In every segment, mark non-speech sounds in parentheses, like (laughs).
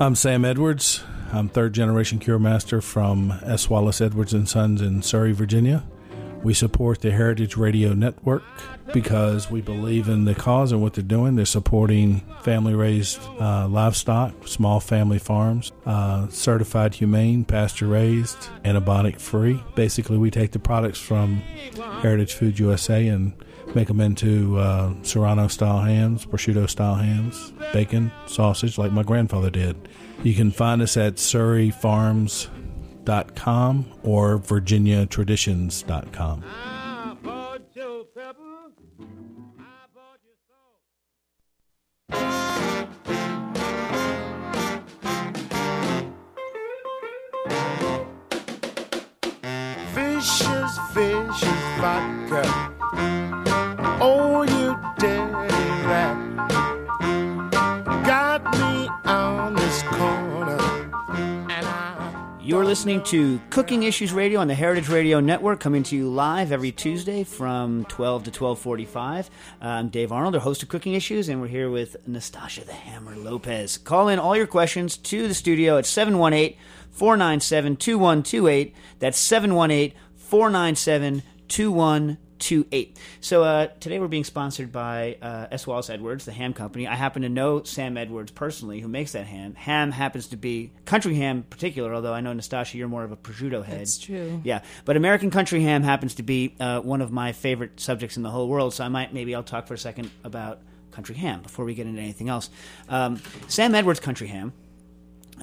I'm Sam Edwards. I'm third generation cure master from S. Wallace Edwards and Sons in Surrey, Virginia. We support the Heritage Radio Network because we believe in the cause and what they're doing. They're supporting family raised uh, livestock, small family farms, uh, certified humane, pasture raised, antibiotic free. Basically, we take the products from Heritage Food USA and make them into uh, Serrano style hams, prosciutto style hams, bacon, sausage, like my grandfather did. You can find us at Surrey Farms com or virginiatraditions.com. Fishes, fishes, vodka. Listening to Cooking Issues Radio on the Heritage Radio Network, coming to you live every Tuesday from 12 to 12:45. I'm Dave Arnold, our host of Cooking Issues, and we're here with Nastasia the Hammer Lopez. Call in all your questions to the studio at 718-497-2128. That's 718-497-2128. So uh, today we're being sponsored by uh, S. Wallace Edwards, the ham company. I happen to know Sam Edwards personally, who makes that ham. Ham happens to be country ham in particular, although I know Nastasia, you're more of a prosciutto head. That's true. Yeah, but American country ham happens to be uh, one of my favorite subjects in the whole world. So I might maybe I'll talk for a second about country ham before we get into anything else. Um, Sam Edwards Country Ham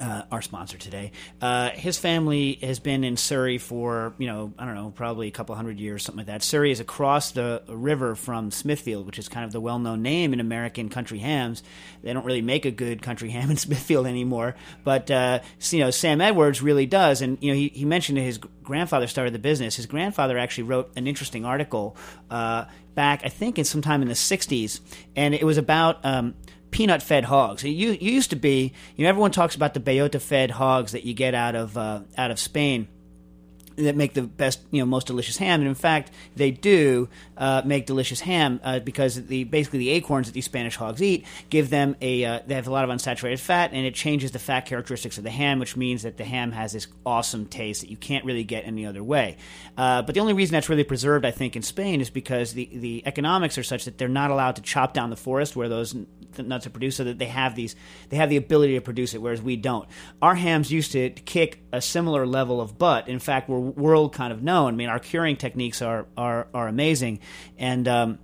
uh, our sponsor today. Uh, his family has been in Surrey for, you know, I don't know, probably a couple hundred years, something like that. Surrey is across the river from Smithfield, which is kind of the well known name in American country hams. They don't really make a good country ham in (laughs) Smithfield anymore, but, uh, you know, Sam Edwards really does. And, you know, he, he mentioned that his grandfather started the business. His grandfather actually wrote an interesting article uh, back, I think, in sometime in the 60s, and it was about. Um, peanut fed hogs. It, u- used to be, you know, everyone talks about the bellota fed hogs that you get out of uh, out of Spain that make the best, you know, most delicious ham. And in fact, they do uh, make delicious ham uh, because the basically the acorns that these Spanish hogs eat give them a uh, they have a lot of unsaturated fat, and it changes the fat characteristics of the ham, which means that the ham has this awesome taste that you can't really get any other way. Uh, but the only reason that's really preserved, I think, in Spain is because the the economics are such that they're not allowed to chop down the forest where those n- nuts are produced, so that they have these they have the ability to produce it, whereas we don't. Our hams used to kick a similar level of butt. In fact, we're world kind of known. I mean, our curing techniques are are are amazing, and. Um,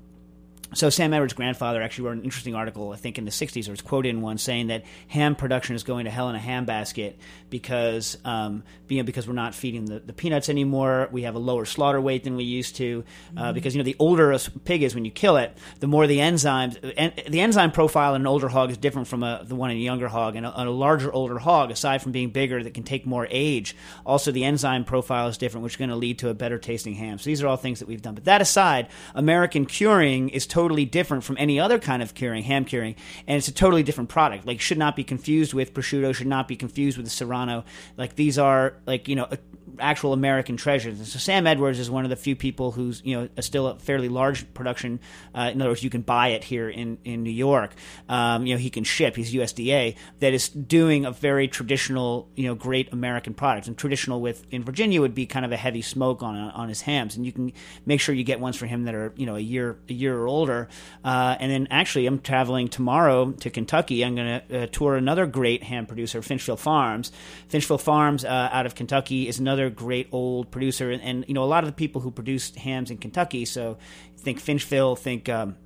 so Sam Edwards' grandfather actually wrote an interesting article, I think, in the '60s, or was quoted in one saying that ham production is going to hell in a handbasket because, um, you know, because we're not feeding the, the peanuts anymore. We have a lower slaughter weight than we used to, uh, because you know the older a pig is when you kill it, the more the enzymes, en- the enzyme profile in an older hog is different from a, the one in a younger hog, and a, a larger older hog, aside from being bigger, that can take more age, also the enzyme profile is different, which is going to lead to a better tasting ham. So these are all things that we've done. But that aside, American curing is totally different from any other kind of curing, ham curing, and it's a totally different product. Like should not be confused with prosciutto, should not be confused with serrano. Like these are like you know actual American treasures. And so Sam Edwards is one of the few people who's you know still a fairly large production. Uh, in other words, you can buy it here in in New York. Um, you know he can ship. He's USDA that is doing a very traditional you know great American product. And traditional with in Virginia would be kind of a heavy smoke on on his hams, and you can make sure you get ones for him that are you know a year a year or older. Uh, and then actually, I'm traveling tomorrow to Kentucky. I'm going to uh, tour another great ham producer, Finchville Farms. Finchville Farms uh, out of Kentucky is another great old producer, and, and you know a lot of the people who produce hams in Kentucky. So think Finchville, think. Um,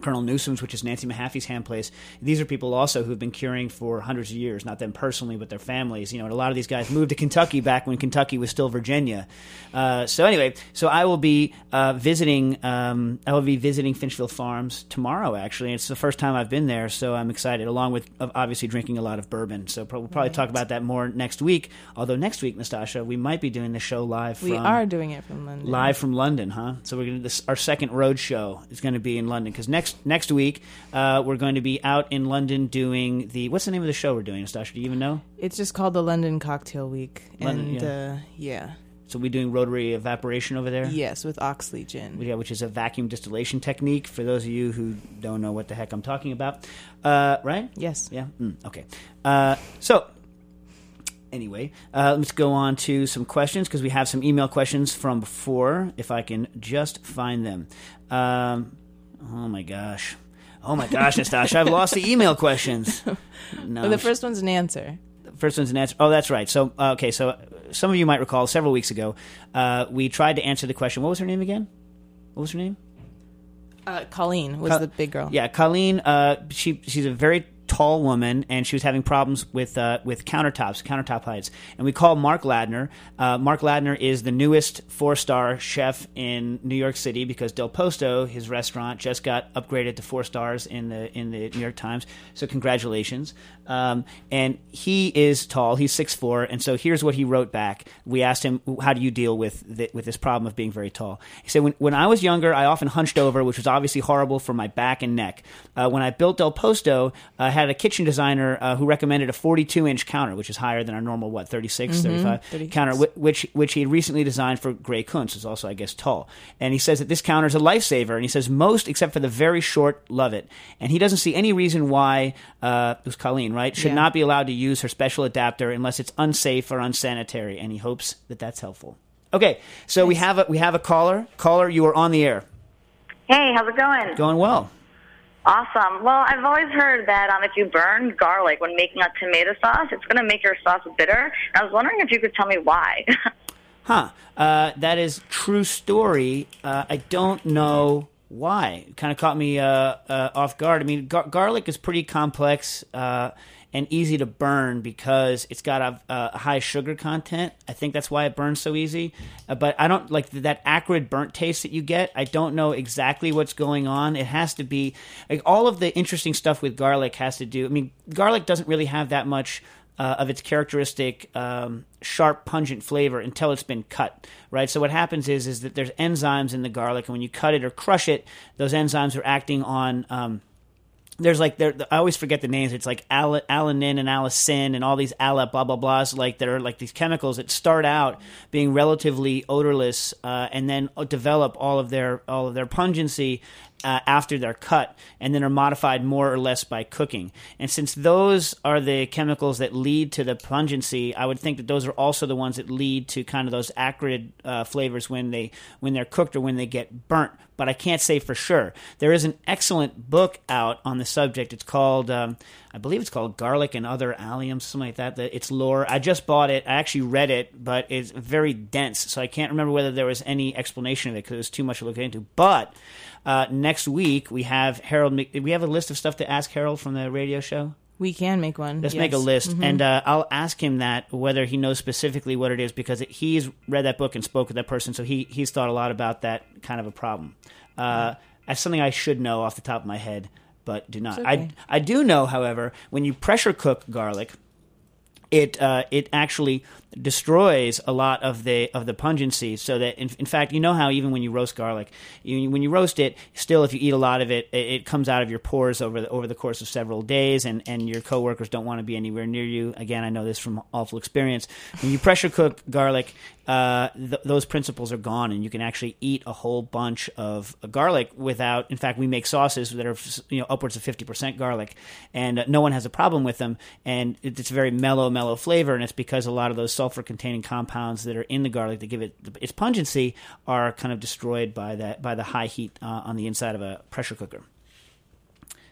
Colonel Newsom's, which is Nancy Mahaffey's hand place. These are people also who've been curing for hundreds of years, not them personally, but their families. You know, and a lot of these guys moved to Kentucky back when Kentucky was still Virginia. Uh, so anyway, so I will be uh, visiting. Um, I will be visiting Finchville Farms tomorrow. Actually, it's the first time I've been there, so I'm excited. Along with obviously drinking a lot of bourbon. So we'll probably talk about that more next week. Although next week, Nastasha, we might be doing the show live. From, We are doing it from London. live from London, huh? So we're going to this our second road show is going to be in London because next next week uh, we're going to be out in London doing the what's the name of the show we're doing, Nastasha? Do you even know? It's just called the London Cocktail Week, London, and yeah. uh, yeah, So we're doing rotary evaporation over there. Yes, with Oxley gin. Yeah, which is a vacuum distillation technique. For those of you who don't know what the heck I'm talking about, uh, right? Yes. Yeah. Mm, okay. Uh, so anyway, uh, let's go on to some questions because we have some email questions from before. If I can just find them. Um, oh my gosh. Oh my gosh, Nastasha, I've lost the email questions. No, (laughs) Well, the first one's an answer. First one's an answer. Oh, that's right. So, uh, okay, so uh, some of you might recall several weeks ago, uh, we tried to answer the question. What was her name again? What was her name? Uh, Colleen was the big girl. Yeah, Colleen. Uh, she she's a very tall woman, and she was having problems with uh, with countertops, countertop heights. And we called Mark Ladner. Uh, Mark Ladner is the newest four star chef in New York City because Del Posto, his restaurant, just got upgraded to four stars in the in the New York Times. So congratulations. Um, and he is tall. He's six four, and so here's what he wrote back. We asked him, "How do you deal with the, with this problem of being very tall?" He said, "When when I was younger, I often hunched over, which was obviously horrible for my back and neck. Uh, when I built Del Posto, had a kitchen designer uh, who recommended a 42 inch counter, which is higher than our normal what 36, 35 36. counter, which which he had recently designed for Gray Kunz, who's also I guess tall. And he says that this counter is a lifesaver, and he says most, except for the very short, love it. And he doesn't see any reason why uh, it was Colleen, right, should Yeah. not be allowed to use her special adapter unless it's unsafe or unsanitary. And he hopes that that's helpful. Okay, so we have a we have a caller. Caller, you are on the air. Hey, how's it going? Going well. Awesome. Well, I've always heard that um, if you burn garlic when making a tomato sauce, it's going to make your sauce bitter. I was wondering if you could tell me why. (laughs) Huh. Uh, that is true story. Uh, I don't know why. Kind of caught me uh, uh, off guard. I mean, gar- garlic is pretty complex uh, and easy to burn because it's got a, a high sugar content. I think that's why it burns so easy. Uh, but I don't like that acrid burnt taste that you get. I don't know exactly what's going on. It has to be like all of the interesting stuff with garlic has to do. I mean, garlic doesn't really have that much uh, of its characteristic um, sharp, pungent flavor until it's been cut. Right. So what happens is is that there's enzymes in the garlic, and when you cut it or crush it, those enzymes are acting on. Um, there's like there I always forget the names. It's like al- alanine and allicin and all these ala blah blah blahs like that are like these chemicals that start out being relatively odorless uh, and then develop all of their all of their pungency uh, after they're cut and then are modified more or less by cooking. And since those are the chemicals that lead to the pungency, I would think that those are also the ones that lead to kind of those acrid uh, flavors when they when they're cooked or when they get burnt. But I can't say for sure. There is an excellent book out on the subject. It's called, um, I believe it's called Garlic and Other Alliums, something like that. That It's lore. I just bought it. I actually read it, but it's very dense, so I can't remember whether there was any explanation of it because it was too much to look into. But uh, next week we have Harold. We have a list of stuff to ask Harold from the radio show. We can make one. Let's yes. make a list, Mhm. and uh, I'll ask him that whether he knows specifically what it is because it, he's read that book and spoke with that person, so he he's thought a lot about that kind of a problem. Uh, That's something I should know off the top of my head, but do not. It's I. I do know, however, when you pressure cook garlic, it uh, it actually destroys a lot of the of the pungency. So that in, in fact, you know how even when you roast garlic, you, when you roast it, still if you eat a lot of it, it, it comes out of your pores over the, over the course of several days, and and your coworkers don't want to be anywhere near you. Again, I know this from awful experience. When you pressure cook garlic, uh, th- those principles are gone, and you can actually eat a whole bunch of garlic without. In fact, we make sauces that are you know upwards of fifty percent garlic, and uh, no one has a problem with them. And it- it's a very mellow, mellow flavor, and it's because a lot of those sulfur-containing compounds that are in the garlic that give it its pungency are kind of destroyed by that by the high heat uh, on the inside of a pressure cooker.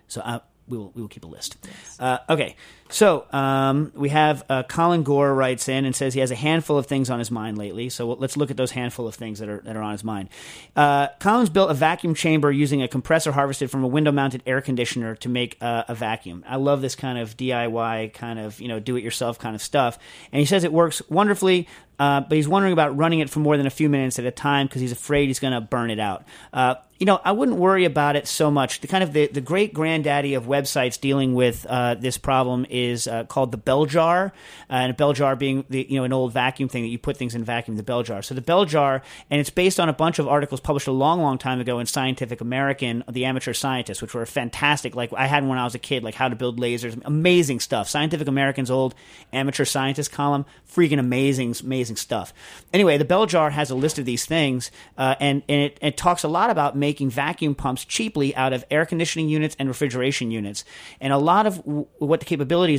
So uh, we will we will keep a list. Uh, okay, so um, we have uh, Colin Gore writes in and says he has a handful of things on his mind lately. So let's look at those handful of things that are that are on his mind. Uh, Colin's built a vacuum chamber using a compressor harvested from a window-mounted air conditioner to make uh, a vacuum. I love this kind of DIY kind of you know do-it-yourself kind of stuff, and he says it works wonderfully. Uh, but he's wondering about running it for more than a few minutes at a time because he's afraid he's going to burn it out. Uh, you know, I wouldn't worry about it so much. The kind of the, the great granddaddy of websites dealing with uh, this problem is is uh, called the bell jar, uh, and a bell jar being the you know an old vacuum thing that you put things in vacuum. The bell jar. So the bell jar, and it's based on a bunch of articles published a long, long time ago in Scientific American, the Amateur Scientist, which were fantastic. Like I had when I was a kid, like how to build lasers, amazing stuff. Scientific American's old Amateur Scientist column, freaking amazing, amazing stuff. Anyway, the bell jar has a list of these things, uh, and and it, it talks a lot about making vacuum pumps cheaply out of air conditioning units and refrigeration units. And a lot of w- what the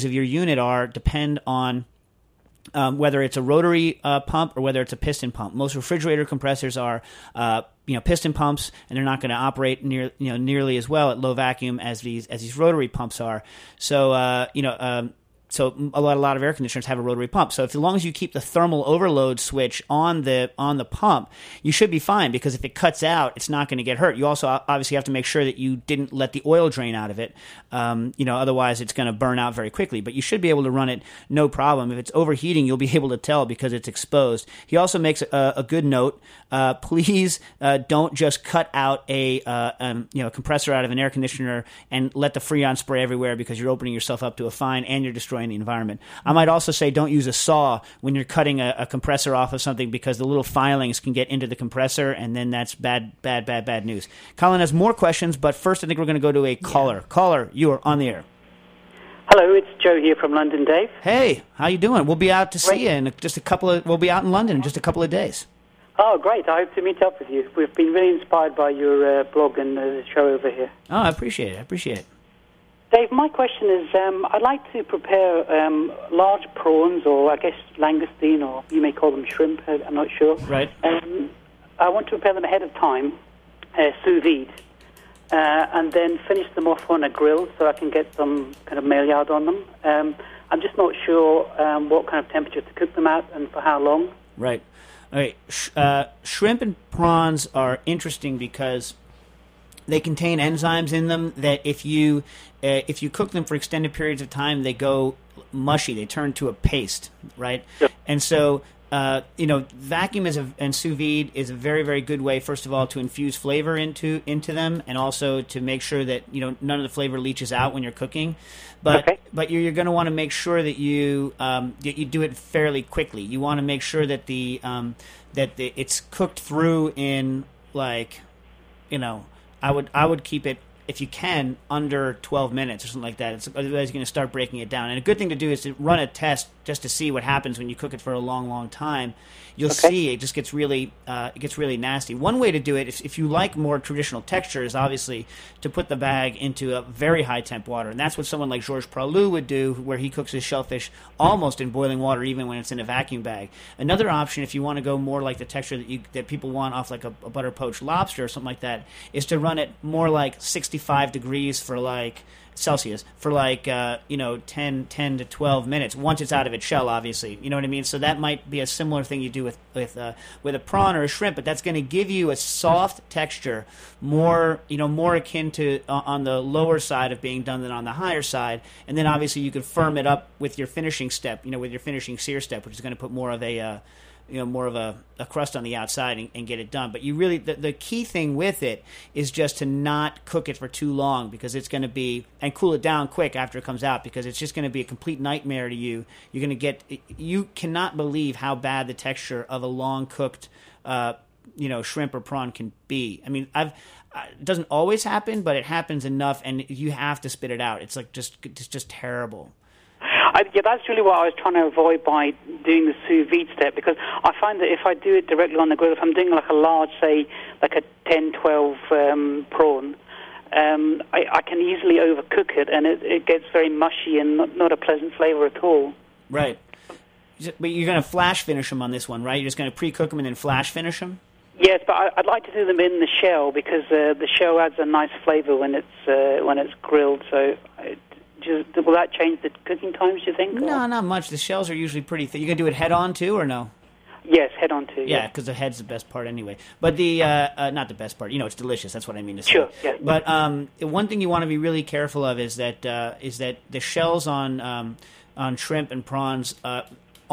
of your unit are depend on um, whether it's a rotary uh, pump or whether it's a piston pump. Most refrigerator compressors are, uh, you know, piston pumps, and they're not going to operate near, you know, nearly as well at low vacuum as these as these rotary pumps are. So, uh, you know. Um, so a lot, a lot of air conditioners have a rotary pump. So if, as long as you keep the thermal overload switch on the on the pump, you should be fine because if it cuts out, it's not going to get hurt. You also obviously have to make sure that you didn't let the oil drain out of it. Um, you know, otherwise it's going to burn out very quickly. But you should be able to run it no problem. If it's overheating, you'll be (laughs) able to tell because it's exposed. He also makes a, a good note. Uh, please uh, don't just cut out a uh, um, you know a compressor out of an air conditioner and let the freon spray everywhere because you're opening yourself up to a fine and you're destroying the environment. I might also say don't use a saw when you're cutting a, a, compressor off of something because the little filings can get into the compressor and then that's bad, bad, bad, bad news. Colin has more questions, but first I think we're going to go to a caller. Caller, you are on the air. Hello, it's Joe here from London, Dave. Hey, how you doing? We'll be out to see you in just a couple of. We'll be out in London in just a couple of days. Oh, great! I hope to meet up with you. We've been really inspired by your uh, blog and uh, the show over here. Oh, I appreciate it. I appreciate it. Dave, my question is um, I'd like to prepare um, large prawns, or I guess langoustine, or you may call them shrimp, uh, I'm not sure. Right. Um, I want to prepare them ahead of time, uh, sous vide, uh, and then finish them off on a grill so I can get some kind of maillard on them. Um, I'm just not sure um, what kind of temperature to cook them at and for how long. Right. All right. Sh- uh, shrimp and prawns are interesting because they contain enzymes in them that if you uh, if you cook them for extended periods of time, they go mushy. They turn to a paste, right? Yep. And so. Uh, you know, vacuum is a, and sous vide is a very, very good way. First of all, to infuse flavor into into them, and also to make sure that you know none of the flavor leaches out when you're cooking. But Okay. but you're, you're going to want to make sure that you um, that you do it fairly quickly. You want to make sure that the um, that the, it's cooked through in like you know I would I would keep it if you can under 12 minutes or something like that. It's, otherwise, you're going to start breaking it down. And a good thing to do is to run a test just to see what happens when you cook it for a long, long time. You'll Okay. see it just gets really uh, it gets really nasty. One way to do it, if, if you like more traditional texture, is obviously to put the bag into a very high temp water, and that's what someone like Georges Pralus would do, where he cooks his shellfish almost in boiling water, even when it's in a vacuum bag. Another option, if you want to go more like the texture that you that people want off like a, a butter poached lobster or something like that, is to run it more like 65 degrees for like Celsius for like uh, you know 10, 10 to twelve minutes once it's out of its shell. Obviously, you know what I mean. So that might be a similar thing you do with with uh, with a prawn or a shrimp, but that's going to give you a soft texture, more you know more akin to uh, on the lower side of being done than on the higher side. And then obviously you could firm it up with your finishing step, you know, with your finishing sear step, which is going to put more of a uh, you know more of a, a crust on the outside and, and get it done. But you really the, the key thing with it is just to not cook it for too long because it's going to be and cool it down quick after it comes out because it's just going to be a complete nightmare to you. You're going to get you cannot believe how bad the texture of a long cooked uh, you know shrimp or prawn can be. I mean I've it doesn't always happen, but it happens enough, and you have to spit it out. It's like just it's just terrible. I, yeah, that's really what I was trying to avoid by doing the sous vide step because I find that if I do it directly on the grill, if I'm doing like a large, say, like a 10, 12 um, prawn, um, I, I can easily overcook it and it, it gets very mushy and not, not a pleasant flavor at all. Right. But you're going to flash finish them on this one, right? You're just going to pre-cook them and then flash finish them. Yes, but I, I'd like to do them in the shell because uh, the shell adds a nice flavor when it's uh, when it's grilled. So, will that change the cooking times? Do you think? No, Or- not much. The shells are usually pretty thick. You can do it head on too, or no? Yes, head on too. Yeah, because the head's the best part anyway. But the uh, uh, not the best part. You know, it's delicious. That's what I mean to say. Sure, yeah. But um, one thing you want to be really careful of is that uh, is that the shells on um, on shrimp and prawns.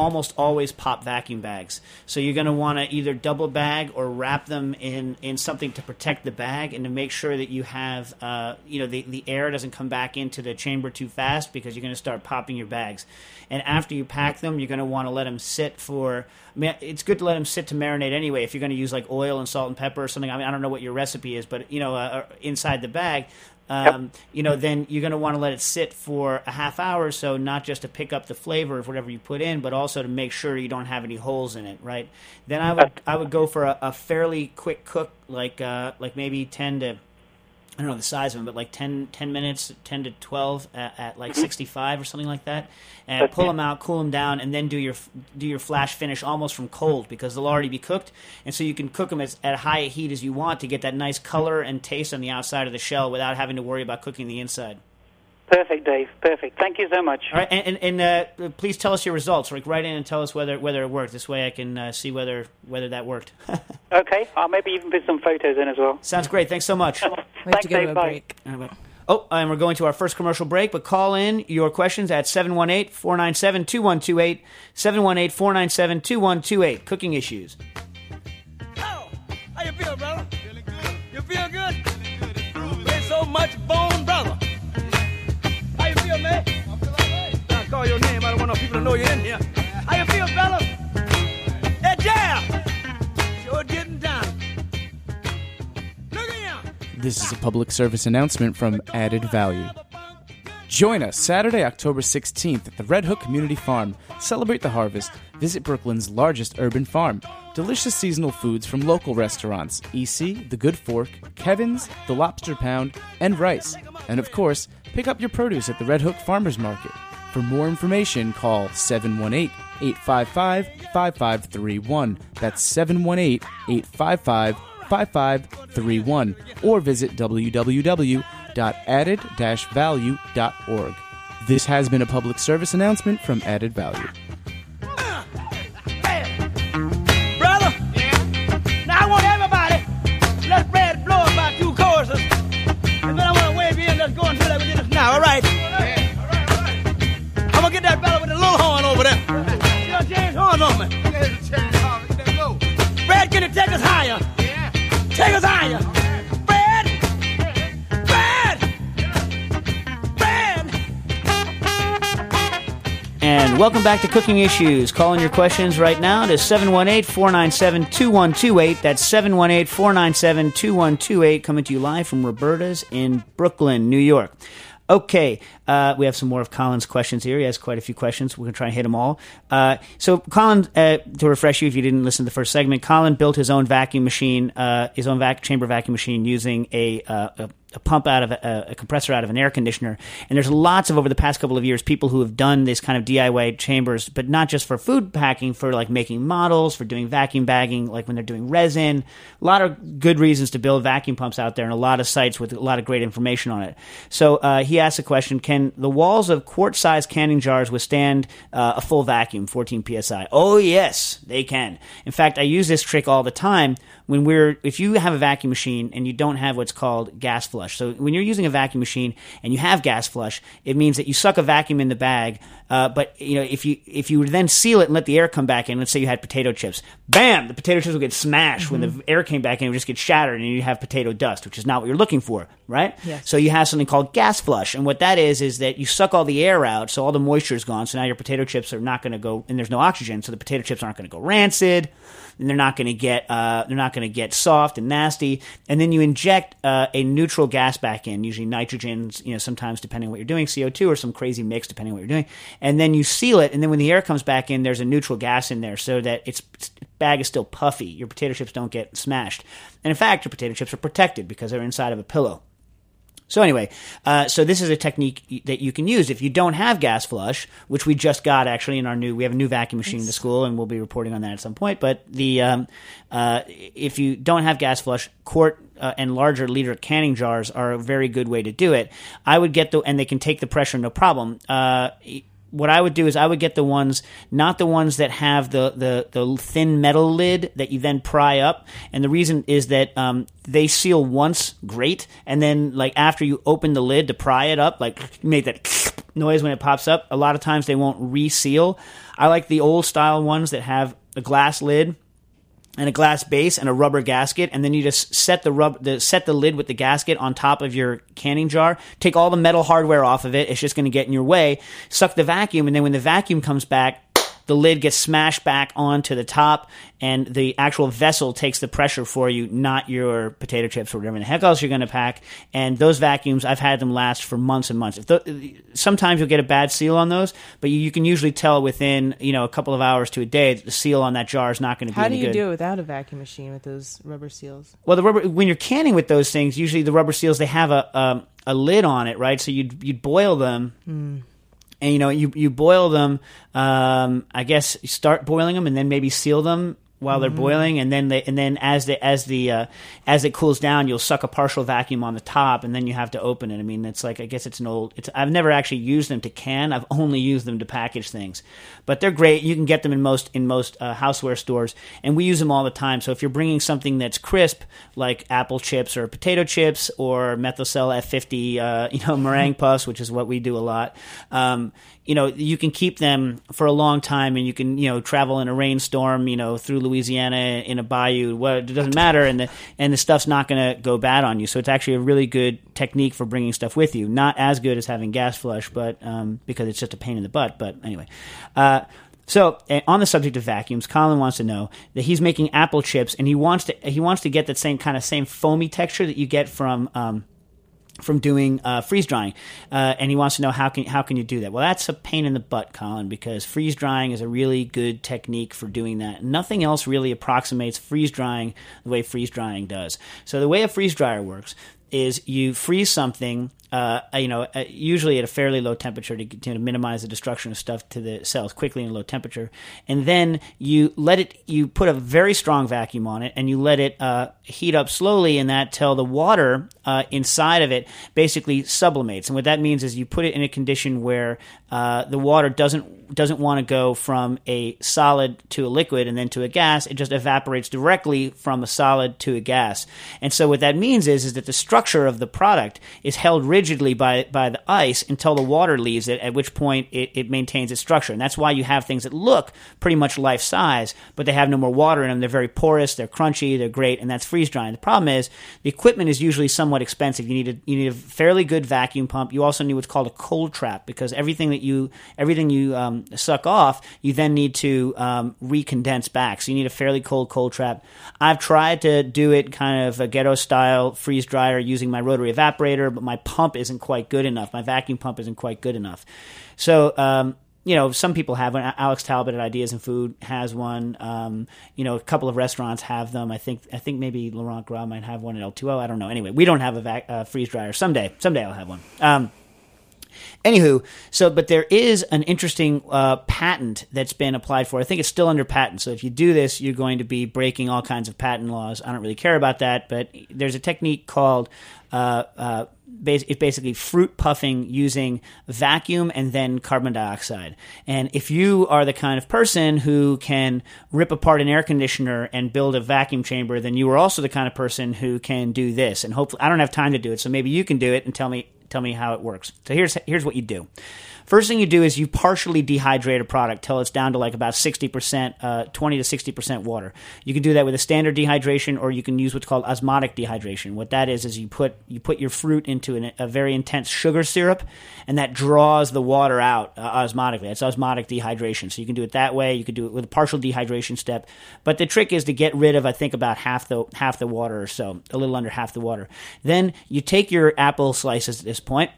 Uh, almost always pop vacuum bags. So you're going to want to either double bag or wrap them in, in something to protect the bag and to make sure that you have, uh, you know, the, the air doesn't come back into the chamber too fast because you're going to start popping your bags. And after you pack them, you're going to want to let them sit for. I mean, it's good to let them sit to marinate anyway. If you're going to use like oil and salt and pepper or something, I mean, I don't know what your recipe is, but you know, uh, inside the bag, um, you know, then you're going to want to let it sit for a half hour or so, not just to pick up the flavor of whatever you put in, but also to make sure you don't have any holes in it, right? Then I would I would go for a, a fairly quick cook, like uh, like maybe ten to I don't know the size of them, but like 10, 10 minutes, 10 to 12 at, at like mm-hmm. 65 or something like that. And pull them out, cool them down, and then do your do your flash finish almost from cold because they'll already be cooked. And so you can cook them as, at high heat as you want to get that nice color and taste on the outside of the shell without having to worry about cooking the inside. Perfect, Dave. Perfect. Thank you so much. All right, and, and, and uh, please tell us your results. Like write in and tell us whether whether it worked. This way I can uh, see whether whether that worked. (laughs) Okay, I'll maybe even put some photos in as well. Sounds great. Thanks so much. (laughs) Thanks, Dave. Bye. break. Oh, and we're going to our first commercial break, but call in your questions at 718 497 2128. 718 497 2128. Cooking issues. How you feel, brother? Feeling good. You feel good? There's so much bone, brother. This is a public service announcement from Added Value. Join us Saturday, October 16th at the Red Hook Community Farm. Celebrate the harvest. Visit Brooklyn's largest urban farm. Delicious seasonal foods from local restaurants EC, The Good Fork, Kevin's, The Lobster Pound, and Rice. And of course, pick up your produce at the Red Hook Farmers Market. For more information, call 718 855 5531. That's 718 855 5531. Or visit www.added-value.org. This has been a public service announcement from Added Value. And welcome back to Cooking Issues. Call in your questions right now to 718 497 2128. That's 718 497 2128. Coming to you live from Roberta's in Brooklyn, New York. Okay, uh, we have some more of Colin's questions here. He has quite a few questions. We're going to try and hit them all. Uh, so, Colin, uh, to refresh you if you didn't listen to the first segment, Colin built his own vacuum machine, uh, his own vac- chamber vacuum machine using a, uh, a a pump out of a, a compressor out of an air conditioner. And there's lots of over the past couple of years people who have done this kind of DIY chambers, but not just for food packing, for like making models, for doing vacuum bagging, like when they're doing resin. A lot of good reasons to build vacuum pumps out there, and a lot of sites with a lot of great information on it. So uh, he asked a question: Can the walls of quart-sized canning jars withstand uh, a full vacuum, 14 psi? Oh yes, they can. In fact, I use this trick all the time when we're if you have a vacuum machine and you don't have what's called gas flush. So when you're using a vacuum machine and you have gas flush, it means that you suck a vacuum in the bag. Uh, but you know if you if you then seal it and let the air come back in, let's say you had potato chips, bam, the potato chips will get smashed when the air came back in. It would just get shattered and you have potato dust, which is not what you're looking for, right? Yes. So you have something called gas flush, and what that is is that you suck all the air out, so all the moisture is gone. So now your potato chips are not going to go, and there's no oxygen, so the potato chips aren't going to go rancid and they're not going to get uh, they're not going to get soft and nasty. And then you inject uh, a neutral gas back in, usually nitrogen, you know, sometimes depending on what you're doing, CO two or some crazy mix depending on what you're doing. And then you seal it, and then when the air comes back in, there's a neutral gas in there so that its bag is still puffy. Your potato chips don't get smashed, and in fact, your potato chips are protected because they're inside of a pillow. So anyway, uh, so this is a technique that you can use if you don't have gas flush, which we just got actually in our new. We have a new vacuum machine in the school, and we'll be reporting on that at some point. But the um, uh, if you don't have gas flush, quart uh, and larger liter canning jars are a very good way to do it. I would get the and they can take the pressure no problem. Uh, what I would do is I would get the ones, not the ones that have the, the, the thin metal lid that you then pry up. And the reason is that um, they seal once great, and then like after you open the lid to pry it up, like you make that (laughs) noise when it pops up. A lot of times they won't reseal. I like the old style ones that have a glass lid and a glass base and a rubber gasket, and then you just set the rub the set the lid with the gasket on top of your canning jar. Take all the metal hardware off of it; it's just going to get in your way. Suck the vacuum, and then when the vacuum comes back, the lid gets smashed back onto the top, and the actual vessel takes the pressure for you, not your potato chips or whatever the heck else you're going to pack. And those vacuums, I've had them last for months and months. If the, sometimes you'll get a bad seal on those, but you, you can usually tell within you know a couple of hours to a day that the seal on that jar is not going to be How do you good. do it without a vacuum machine with those rubber seals? Well, the rubber when you're canning with those things, usually the rubber seals they have a um, a lid on it, right? So you'd you'd boil them, and you know you you boil them. Um, I guess you start boiling them and then maybe seal them while they're boiling, and then they and then as the as the uh, as it cools down, you'll suck a partial vacuum on the top, and then you have to open it. I mean, it's like I guess it's an old. It's I've never actually used them to can. I've only used them to package things, but they're great. You can get them in most in most uh, houseware stores, and we use them all the time. So if you're bringing something that's crisp, like apple chips or potato chips or Methocel F50, uh, (laughs) you know, meringue puffs, which is what we do a lot. Um, you know, you can keep them for a long time, and you can you know travel in a rainstorm, you know, through Louisiana in a bayou. What it doesn't matter, and the and the stuff's not going to go bad on you. So it's actually a really good technique for bringing stuff with you. Not as good as having gas flush, but um, because it's just a pain in the butt. But anyway. Uh, so, uh, on the subject of vacuums, Colin wants to know that he's making apple chips, and he wants to he wants to get that same kind of same foamy texture that you get from um, from doing uh, freeze drying, uh, and he wants to know how can how can you do that? Well, that's a pain in the butt, Colin, because freeze drying is a really good technique for doing that. Nothing else really approximates freeze drying the way freeze drying does. So the way a freeze dryer works is you freeze something, uh, you know, uh, usually at a fairly low temperature to, to minimize the destruction of stuff to the cells quickly in low temperature, and then you let it. You put a very strong vacuum on it, and you let it uh, heat up slowly, in that till the water uh, inside of it basically sublimates. And what that means is you put it in a condition where uh, the water doesn't doesn't want to go from a solid to a liquid and then to a gas. It just evaporates directly from a solid to a gas. And so what that means is is that the structure of the product is held rigidly by by the ice until the water leaves it. At which point it, it maintains its structure. And that's why you have things that look pretty much life size, but they have no more water in them. They're very porous. They're crunchy. They're great, and that's freeze drying. The problem is the equipment is usually somewhat expensive. You need a you need a fairly good vacuum pump. You also need what's called a cold trap because everything that you everything you um, suck off, you then need to um, recondense back. So you need a fairly cold cold trap. I've tried to do it kind of a ghetto style freeze dryer using my rotary evaporator, but my pump isn't quite good enough. My vacuum pump isn't quite good enough. So um, you know, some people have one. Alex Talbot at Ideas and Food has one. Um, you know, a couple of restaurants have them. I think I think maybe Laurent Gras might have one at L2O. I don't know. Anyway, we don't have a vac- uh, freeze dryer. Someday, someday I'll have one. Um, Anywho, so but there is an interesting uh, patent that's been applied for. I think it's still under patent. So if you do this, you're going to be breaking all kinds of patent laws. I don't really care about that, but there's a technique called uh, uh, it's basically fruit puffing using vacuum and then carbon dioxide. And if you are the kind of person who can rip apart an air conditioner and build a vacuum chamber, then you are also the kind of person who can do this. And hopefully, I don't have time to do it, so maybe you can do it and tell me tell me how it works. So here's here's what you do. First thing you do is you partially dehydrate a product till it's down to like about 60%, uh, 20 to 60% water. You can do that with a standard dehydration or you can use what's called osmotic dehydration. What that is is you put you put your fruit into an, a very intense sugar syrup and that draws the water out uh, osmotically. That's osmotic dehydration. So you can do it that way. You can do it with a partial dehydration step. But the trick is to get rid of I think about half the half the water or so, a little under half the water. Then you take your apple slices at this point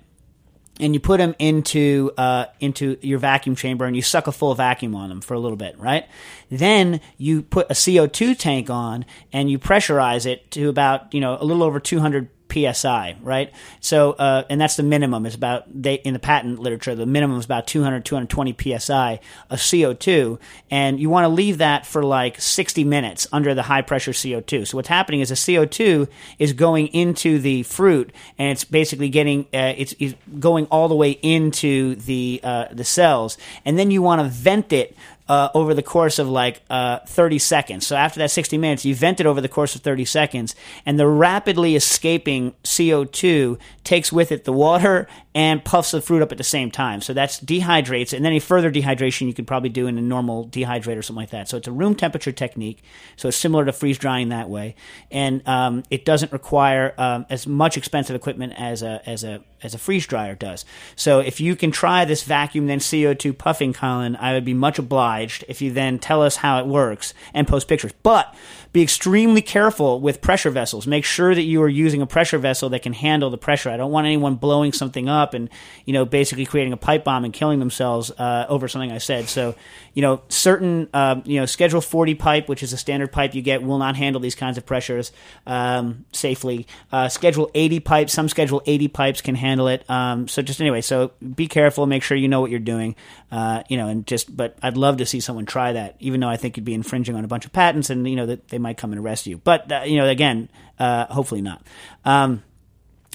and you put them into uh, into your vacuum chamber and you suck a full vacuum on them for a little bit, right? Then you put a CO2 tank on and you pressurize it to about you know a little over 200 psi, right? So, uh, and that's the minimum. Is about they in the patent literature, the minimum is about 200 220 psi of CO2, and you want to leave that for like 60 minutes under the high pressure CO2. So what's happening is the CO2 is going into the fruit, and it's basically getting uh, it's, it's going all the way into the uh, the cells, and then you want to vent it uh, over the course of like uh, 30 seconds. So after that 60 minutes, you vent it over the course of 30 seconds, and the rapidly escaping CO2 takes with it the water and puffs the fruit up at the same time. So that's dehydrates, and any further dehydration you could probably do in a normal dehydrator or something like that. So it's a room temperature technique. So it's similar to freeze drying that way, and um, it doesn't require um, as much expensive equipment as a as a as a freeze dryer does. So if you can try this vacuum then CO2 puffing, Colin, I would be much obliged if you then tell us how it works and post pictures. But be extremely careful with pressure vessels. Make sure that you are using a pressure vessel that can handle the pressure. I don't want anyone blowing something up and you know basically creating a pipe bomb and killing themselves uh, over something I said. So you know certain um, you know Schedule 40 pipe, which is a standard pipe you get, will not handle these kinds of pressures um, safely. Uh, schedule 80 pipes, some Schedule 80 pipes can handle it. Um, so just anyway, so be careful. Make sure you know what you're doing. Uh, you know, and just but I'd love to see someone try that, even though I think you'd be infringing on a bunch of patents, and you know that they might come and arrest you. But uh, you know, again, uh, hopefully not. Um,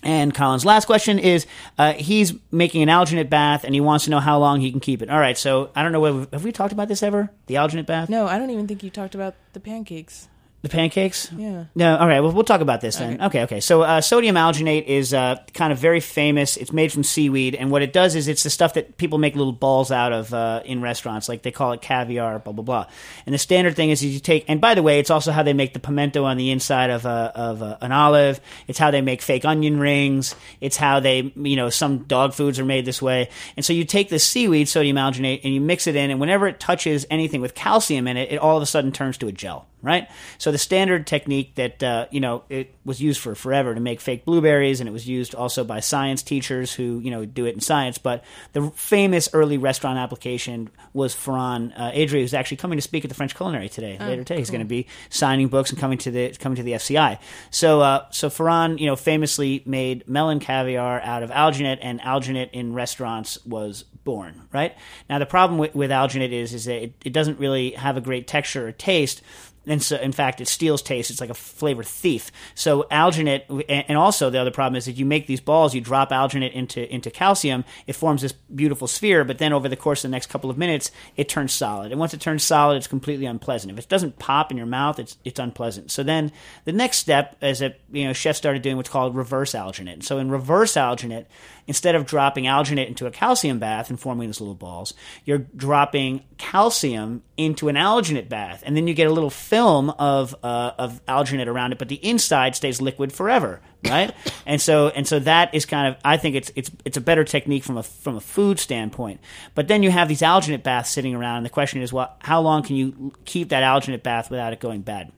and Colin's last question is uh, he's making an alginate bath and he wants to know how long he can keep it. All right, so I don't know, have we talked about this ever? The alginate bath? No, I don't even think you talked about the pancakes. The pancakes? Yeah. No, all right. Well, we'll talk about this then. Okay, okay. So, uh, sodium alginate is uh, kind of very famous. It's made from seaweed, and what it does is it's the stuff that people make little balls out of uh, in restaurants. Like they call it caviar, blah blah blah. And the standard thing is, you take. And by the way, it's also how they make the pimento on the inside of a, of a, an olive. It's how they make fake onion rings. It's how they, you know, some dog foods are made this way. And so you take the seaweed sodium alginate and you mix it in, and whenever it touches anything with calcium in it, it all of a sudden turns to a gel right? So the standard technique that uh, you know it was used for forever to make fake blueberries, and it was used also by science teachers who you know do it in science. But the famous early restaurant application was Ferran uh, Adria, who's actually coming to speak at the French Culinary today. later today, he's going to be signing books and coming to the coming to the FCI. So uh, so Ferran, you know, famously made melon caviar out of alginate, and alginate in restaurants was born. Right now, the problem with, with alginate is is that it, it doesn't really have a great texture or taste and so in fact it steals taste. It's like a flavor thief. So alginate and also the other problem is that you make these balls you drop alginate into into calcium it forms this beautiful sphere but then over the course of the next couple of minutes it turns solid. And once it turns solid it's completely unpleasant. If it doesn't pop in your mouth it's it's unpleasant. So then the next step is that you know chefs started doing what's called reverse alginate. So in reverse alginate instead of dropping alginate into a calcium bath and forming these little balls, you're dropping calcium into an alginate bath, and then you get a little film of uh, of alginate around it, but the inside stays liquid forever, right? (coughs) and so and so that is kind of I think it's it's it's a better technique from a from a food standpoint. But then you have these alginate baths sitting around, and the question is, well, how long can you keep that alginate bath without it going bad?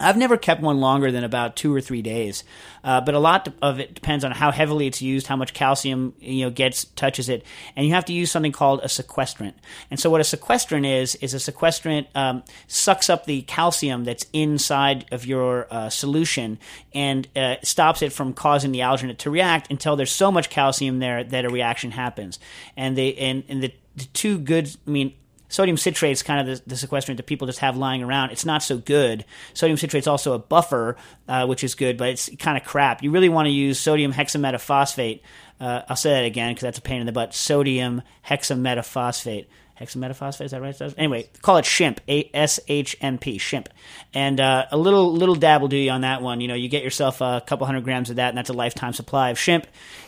I've never kept one longer than about two or three days, uh, but a lot of it depends on how heavily it's used, how much calcium you know gets touches it, and you have to use something called a sequestrant. And so, what a sequestrant is is a sequestrant um, sucks up the calcium that's inside of your uh, solution and uh, stops it from causing the alginate to react until there's so much calcium there that a reaction happens. And they and, and the, the two good, I mean, Sodium citrate is kind of the, the, sequestrant that people just have lying around. It's not so good. Sodium citrate is also a buffer, uh, which is good, but it's kind of crap. You really want to use sodium hexametaphosphate. Uh, I'll say that again because that's a pain in the butt. Sodium hexametaphosphate hexametaphosphate. Is that right? Anyway, call it shimp. S H M P. Shimp. And uh, a little little dab will do you on that one. You know, you get yourself a couple hundred grams of that, and that's a lifetime supply of shimp.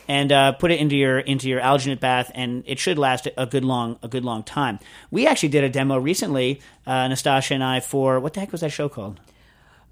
And uh, put it into your into your alginate bath, and it should last a good long a good long time. We actually did a demo recently, uh, Nastasia and I, for what the heck was that show called?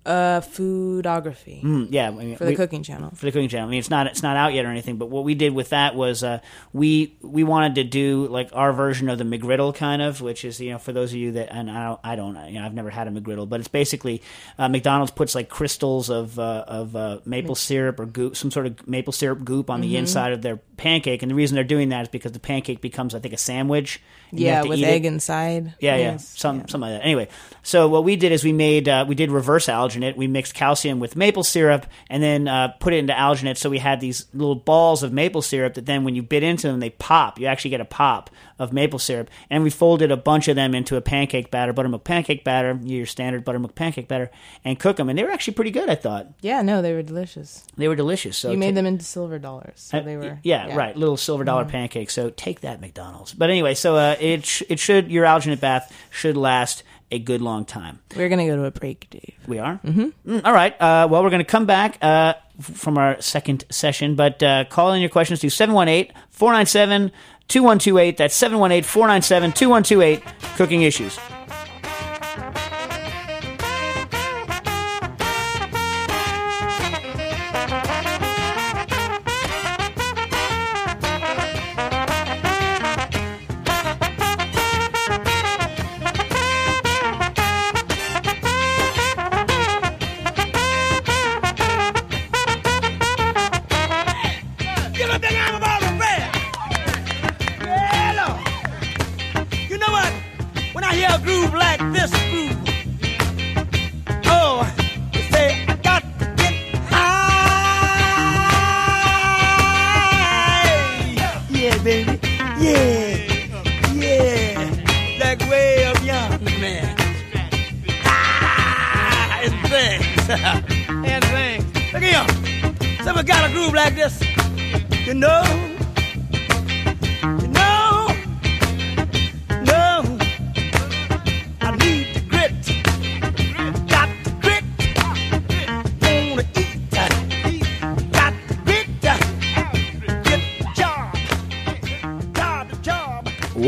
Uh, foodography. Mm, yeah, I mean, for the we- cooking channel. for the cooking channel. I mean, it's not it's not out yet or anything. But what we did with that was uh, we we wanted to do like our version of the McGriddle kind of, which is you know for those of you that and I don't I don't you know I've never had a McGriddle, but it's basically uh, McDonald's puts like crystals of uh, of uh, maple syrup or goop, some sort of maple syrup goop on Mm-hmm. the inside of their pancake, and the reason they're doing that is because the pancake becomes I think a sandwich. Yeah, with egg it. inside. Yeah, yeah, Yes, some yeah. something like that. Anyway, so what we did is we made uh, we did reverse alginate. We mixed calcium with maple syrup and then uh, put it into alginate. So we had these little balls of maple syrup that then when you bit into them, they pop. You actually get a pop of maple syrup, and we folded a bunch of them into a pancake batter, buttermilk pancake batter, your standard buttermilk pancake batter, and cook them. And they were actually pretty good. I thought Yeah, no, they were delicious. they were delicious. So you made them into silver dollars, so uh, they were. yeah, right. Little silver dollar pancakes. So take that, McDonald's. But anyway, so uh, it sh- it should your alginate bath should last a good long time. We're gonna go to a break, Dave. We are. Mm-hmm. all right. Uh, well, we're going to come back uh, f- from our second session, but uh, call in your questions to 718 497 2128. That's 718 497 2128. Cooking issues.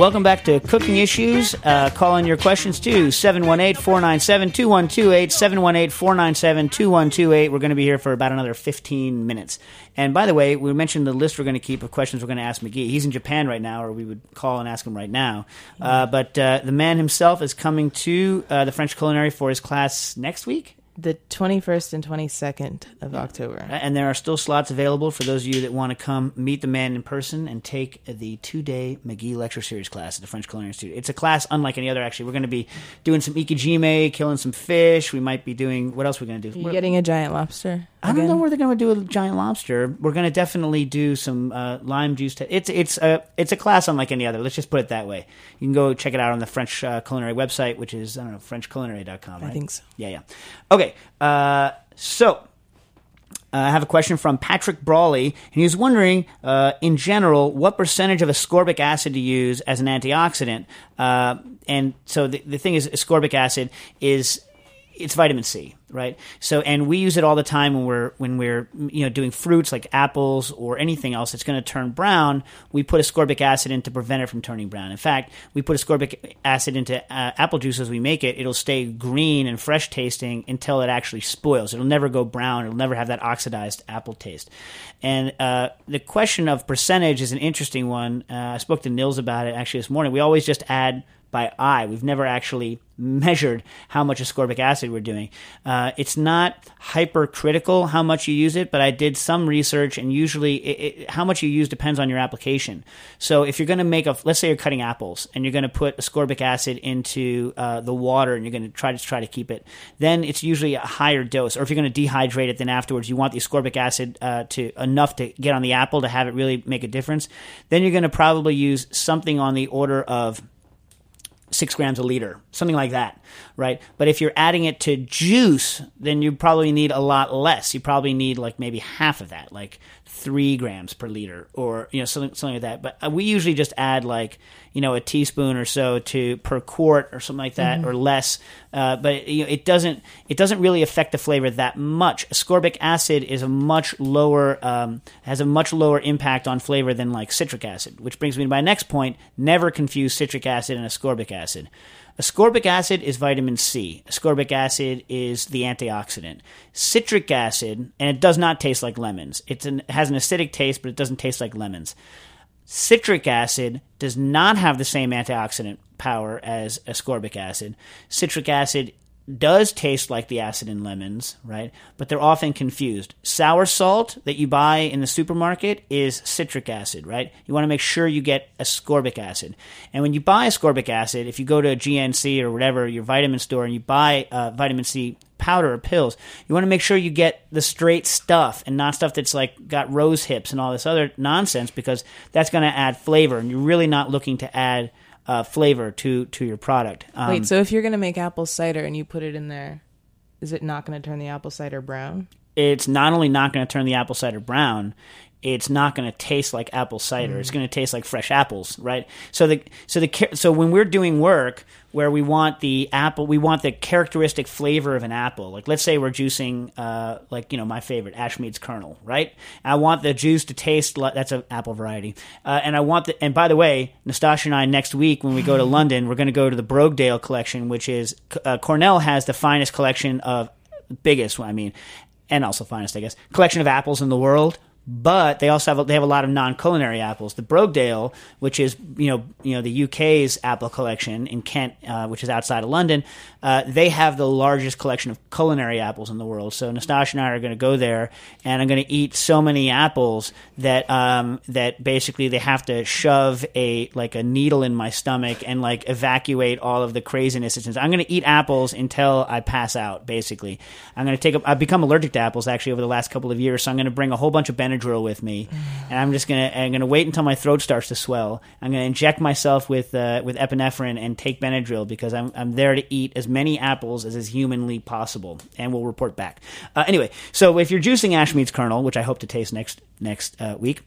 Welcome back to Cooking Issues. Uh, call in your questions to 718 497 2128. 718 497 2128. We're going to be here for about another 15 minutes. And by the way, we mentioned the list we're going to keep of questions we're going to ask McGee. He's in Japan right now, or we would call and ask him right now. Uh, but uh, the man himself is coming to uh, the French Culinary for his class next week. The 21st and 22nd of October. And there are still slots available for those of you that want to come meet the man in person and take the two day McGee Lecture Series class at the French Culinary Institute. It's a class unlike any other, actually. We're going to be doing some ikijime, killing some fish. We might be doing, what else are we going to do? You getting a giant lobster? I don't again? know where they're going to do a giant lobster. We're going to definitely do some uh, lime juice. Te- it's it's a it's a class unlike any other. Let's just put it that way. You can go check it out on the French uh, Culinary website, which is I don't know FrenchCulinary.com. Right? I think so. Yeah, yeah. Okay, uh, so uh, I have a question from Patrick Brawley, and he was wondering, uh, in general, what percentage of ascorbic acid to use as an antioxidant. Uh, and so the, the thing is, ascorbic acid is it's vitamin C, right? So, and we use it all the time when we're when we're you know doing fruits like apples or anything else that's going to turn brown. We put ascorbic acid in to prevent it from turning brown. In fact, we put ascorbic acid into uh, apple juice as we make it. It'll stay green and fresh tasting until it actually spoils. It'll never go brown. It'll never have that oxidized apple taste. And uh, the question of percentage is an interesting one. Uh, I spoke to Nils about it actually this morning. We always just add by eye. We've never actually measured how much ascorbic acid we're doing. Uh, it's not hypercritical how much you use it, but I did some research, and usually it, it, how much you use depends on your application. So if you're going to make a, let's say you're cutting apples, and you're going to put ascorbic acid into uh, the water, and you're going to try to try to keep it, then it's usually a higher dose. Or if you're going to dehydrate it, then afterwards you want the ascorbic acid uh, to enough to get on the apple to have it really make a difference. Then you're going to probably use something on the order of six grams a liter, something like that, right? But if you're adding it to juice, then you probably need a lot less. You probably need like maybe half of that, like three grams per liter, or you know something something like that. But uh, we usually just add like you know a teaspoon or so to per quart or something like that, or less. Uh, but you know, it doesn't it doesn't really affect the flavor that much. Ascorbic acid is a much lower um, has a much lower impact on flavor than like citric acid, which brings me to my next point: never confuse citric acid and ascorbic acid. Ascorbic acid is vitamin C. Ascorbic acid is the antioxidant. Citric acid, and it does not taste like lemons. An, it has an acidic taste, but it doesn't taste like lemons. Citric acid does not have the same antioxidant power as ascorbic acid. Citric acid does taste like the acid in lemons, right? But they're often confused. Sour salt that you buy in the supermarket is citric acid, right? You want to make sure you get ascorbic acid. And when you buy ascorbic acid, if you go to a GNC or whatever, your vitamin store, and you buy uh, vitamin C powder or pills. You want to make sure you get the straight stuff and not stuff that's like got rose hips and all this other nonsense because that's going to add flavor, and you're really not looking to add uh, flavor to to your product. Um, Wait, so if you're gonna make apple cider and you put it in there, is it not gonna turn the apple cider brown? it's not only not going to turn the apple cider brown, it's not going to taste like apple cider. It's going to taste like fresh apples, right? So the so the so when we're doing work where we want the apple, we want the characteristic flavor of an apple. Like let's say we're juicing, uh, like you know my favorite Ashmead's kernel, right? I want the juice to taste like that's an apple variety, uh, and I want the. And by the way, Nastasha and I next week when we go to London, we're going to go to the Brogdale collection, which is uh, Cornell has the finest collection of biggest, I mean, and also finest, I guess, collection of apples in the world. But they also have a, they have a lot of non-culinary apples. The Brogdale, which is you know you know the UK's apple collection in Kent, uh, which is outside of London, uh, they have the largest collection of culinary apples in the world. So Nastasha and I are going to go there, and I'm going to eat so many apples that um, that basically they have to shove a like a needle in my stomach and like evacuate all of the craziness. I'm going to eat apples until I pass out. Basically, I'm going to take. A, I've become allergic to apples actually over the last couple of years, so I'm going to bring a whole bunch of Benadryl with me, and I'm just going to I'm going to wait until my throat starts to swell. I'm going to inject myself with uh, with epinephrine and take Benadryl because I'm I'm there to eat as many apples as is humanly possible, and we'll report back. Uh, anyway, so if you're juicing Ashmead's kernel, which I hope to taste next next uh, week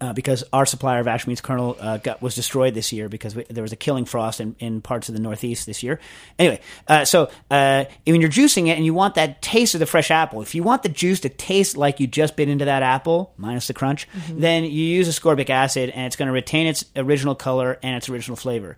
uh, because our supplier of Ashmead's kernel uh, got, was destroyed this year because we, there was a killing frost in, in parts of the Northeast this year. Anyway, uh, so uh, when you're juicing it and you want that taste of the fresh apple, if you want the juice to taste like you just bit into that apple, minus the crunch, then you use ascorbic acid and it's going to retain its original color and its original flavor.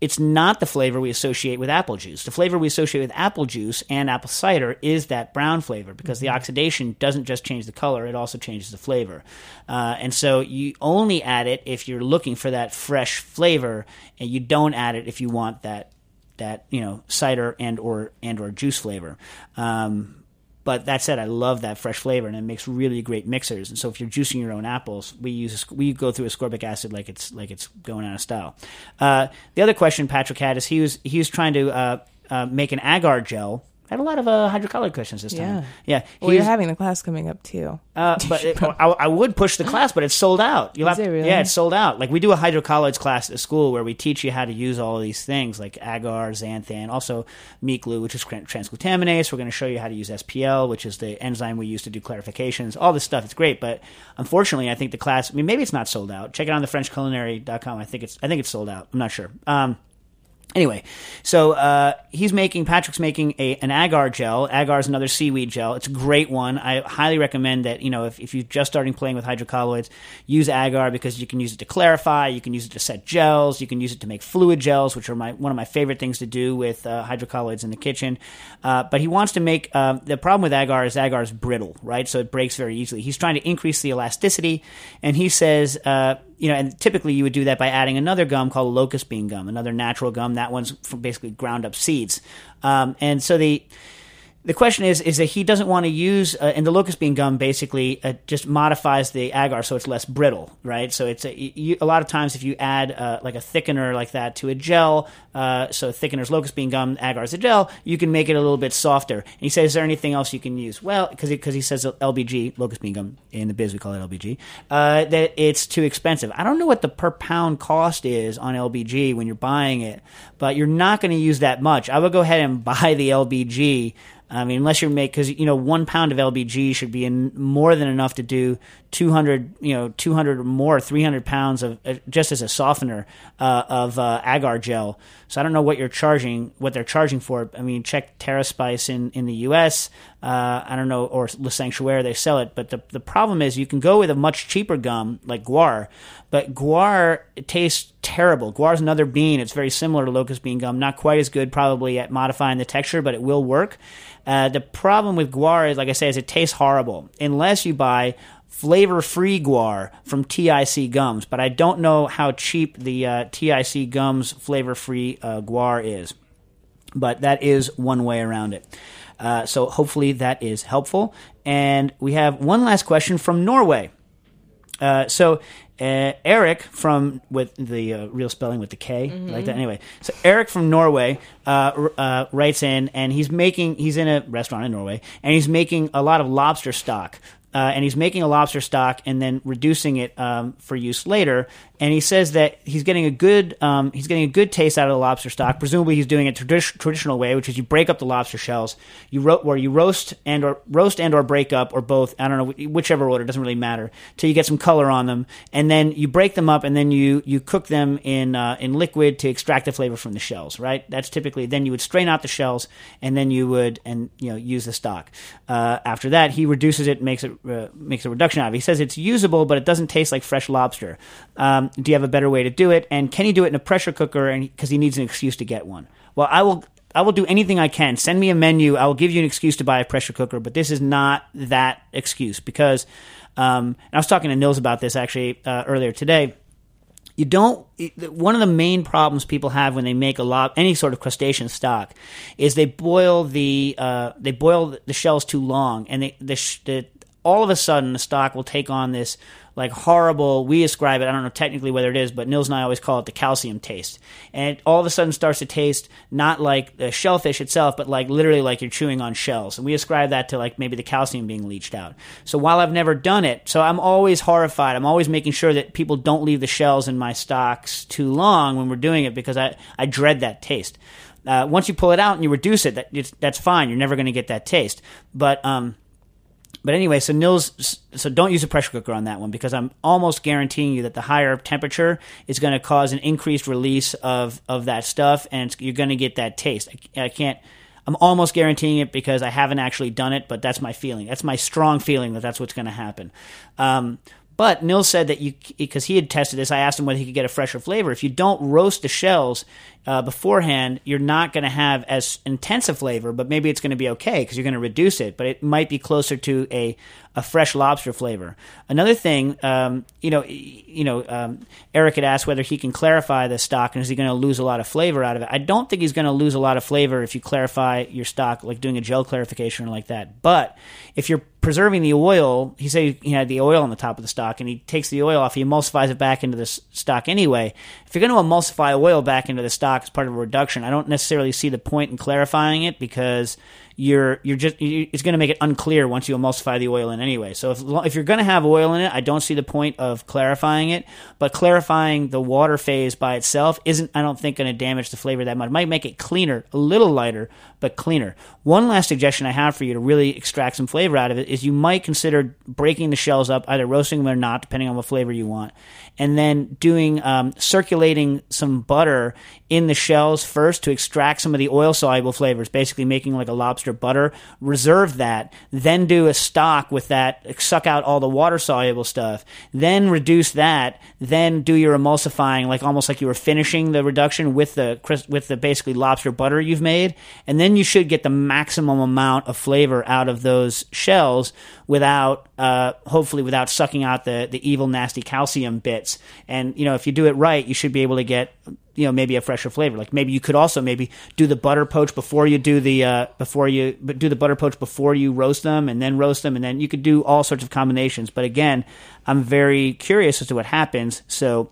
It's not the flavor we associate with apple juice. The flavor we associate with apple juice and apple cider is that brown flavor because the oxidation doesn't just change the color, it also changes the flavor. Uh, and so you only add it if you're looking for that fresh flavor, and you don't add it if you want that that you know cider and or and or juice flavor. Um, but that said, I love that fresh flavor, and it makes really great mixers. And so, if you're juicing your own apples, we use we go through ascorbic acid like it's like it's going out of style. Uh, the other question Patrick had is he was he was trying to uh, uh, make an agar gel. I had a lot of uh, hydrocolloid questions this time. Yeah. yeah. Well, you're having the class coming up too. uh, but (laughs) it, I, I would push the class, but it's sold out. You'll Is have, it really? Yeah, it's sold out. Like we do a hydrocolloids class at school where we teach you how to use all of these things like agar, xanthan, also meat glue, which is transglutaminase. We're going to show you how to use SPL, which is the enzyme we use to do clarifications. All this stuff, it's great, but unfortunately, I think the class. I mean, maybe it's not sold out. Check it on the FrenchCulinary.com. I think it's. I think it's sold out. I'm not sure. Um, Anyway, so uh, he's making Patrick's making a an agar gel. Agar is another seaweed gel. It's a great one. I highly recommend that. You know, if, if you're just starting playing with hydrocolloids, use agar because you can use it to clarify. You can use it to set gels. You can use it to make fluid gels, which are my one of my favorite things to do with uh, hydrocolloids in the kitchen. Uh, but he wants to make uh, the problem with agar is agar is brittle, right? So it breaks very easily. He's trying to increase the elasticity, and he says. You know, and typically you would do that by adding another gum called locust bean gum, another natural gum. That one's basically ground up seeds. Um, and so the the question is is that he doesn't want to use uh, and the locust bean gum basically uh, just modifies the agar so it's less brittle right? So it's a, you, a lot of times if you add uh, like a thickener like that to a gel uh, so thickener's locust bean gum agar is a gel you can make it a little bit softer. And he says is there anything else you can use? Well because he, 'cause he says lbg locust bean gum in the biz we call it lbg uh, that it's too expensive. I don't know what the per pound cost is on lbg when you're buying it but you're not going to use that much. I would go ahead and (laughs) buy the lbg I mean, unless you're make because you know one pound of LBG should be in more than enough to do 200, you know, 200 or more, 300 pounds of uh, just as a softener uh, of uh, agar gel. So I don't know what you're charging, what they're charging for. I mean, check TerraSpice in in the U.S. Uh, I don't know, or Le Sanctuaire, they sell it. But the the problem is you can go with a much cheaper gum like guar, but guar tastes terrible. Guar is another bean. It's very similar to locust bean gum. Not quite as good, probably at modifying the texture, but it will work. Uh, the problem with guar is, like I say, is it tastes horrible unless you buy flavor-free guar from TIC gums. But I don't know how cheap the uh, TIC gums flavor-free uh, guar is. But that is one way around it. Uh, so hopefully that is helpful. And we have one last question from Norway. Uh, so uh, Eric from with the uh, real spelling with the K like that. Anyway, so Eric from Norway uh, r- uh, writes in, and he's making he's in a restaurant in Norway, and he's making a lot of lobster stock. Uh, and he's making a lobster stock and then reducing it um, for use later. And he says that he's getting a good um, he's getting a good taste out of the lobster stock. Presumably, he's doing it tradi- traditional way, which is you break up the lobster shells, you ro- where you roast and or roast and or break up or both. I don't know whichever order doesn't really matter till you get some color on them, and then you break them up and then you you cook them in uh, in liquid to extract the flavor from the shells. Right? That's typically then you would strain out the shells and then you would and you know use the stock. Uh, after that, he reduces it, makes it uh, makes a reduction out of it. He says it's usable, but it doesn't taste like fresh lobster. Um, do you have a better way to do it? And can he do it in a pressure cooker? Because he needs an excuse to get one. Well, I will. I will do anything I can. Send me a menu. I will give you an excuse to buy a pressure cooker, but this is not that excuse because. Um, I was talking to Nils about this actually uh, earlier today you don't one of the main problems people have when they make a lot any sort of crustacean stock is they boil the uh, they boil the shells too long and they the, the all of a sudden the stock will take on this like horrible. We ascribe it i don't know technically whether it is but nils and i always call it the calcium taste. And it all of a sudden starts to taste not like the shellfish itself but like literally like you're chewing on shells. And we ascribe that to like maybe the calcium being leached out. So while i've never done it so i'm always horrified. I'm always making sure that people don't leave the shells in my stocks too long when we're doing it because i, I dread that taste. Uh, once you pull it out and you reduce it that, that's fine. You're never going to get that taste. But um but anyway, so Nils, so don't use a pressure cooker on that one because I'm almost guaranteeing you that the higher temperature is going to cause an increased release of of that stuff, and you're going to get that taste. I, I can't. I'm almost guaranteeing it because I haven't actually done it, but that's my feeling. That's my strong feeling that that's what's going to happen. Um, but Nils said that you, because he had tested this, I asked him whether he could get a fresher flavor. If you don't roast the shells uh, beforehand, you're not going to have as intense a flavor, but maybe it's going to be okay because you're going to reduce it. But it might be closer to a, a fresh lobster flavor. Another thing, um, you know, you know, um, Eric had asked whether he can clarify the stock and is he going to lose a lot of flavor out of it. I don't think he's going to lose a lot of flavor if you clarify your stock, like doing a gel clarification or like that. But if you're preserving the oil, he said he had the oil on the top of the stock, and he takes the oil off, he emulsifies it back into the stock anyway. If you're going to emulsify oil back into the stock as part of a reduction, I don't necessarily see the point in clarifying it because you're you're just it's going to make it unclear once you emulsify the oil in anyway. So if if you're going to have oil in it, I don't see the point of clarifying it. But clarifying the water phase by itself isn't, I don't think, going to damage the flavor that much. It might make it cleaner, a little lighter, but cleaner. One last suggestion I have for you to really extract some flavor out of it is you might consider breaking the shells up, either roasting them or not, depending on what flavor you want, and then doing um, circulating some butter in the shells first to extract some of the oil soluble flavors, basically making like a lobster butter. Reserve that, then do a stock with that, suck out all the water soluble stuff, then reduce that, then do your emulsifying, like almost like you were finishing the reduction with the with the basically lobster butter you've made, and then you should get the maximum amount of flavor out of those shells without, uh, hopefully, without sucking out the the evil nasty calcium bits. And you know, if you do it right, you should be able to get you know maybe a fresher flavor. Like maybe you could also maybe do the butter poach before you do the uh, before you but do the butter poach before you roast them and then roast them and then you could do all sorts of combinations. But again i'm very curious as to what happens. So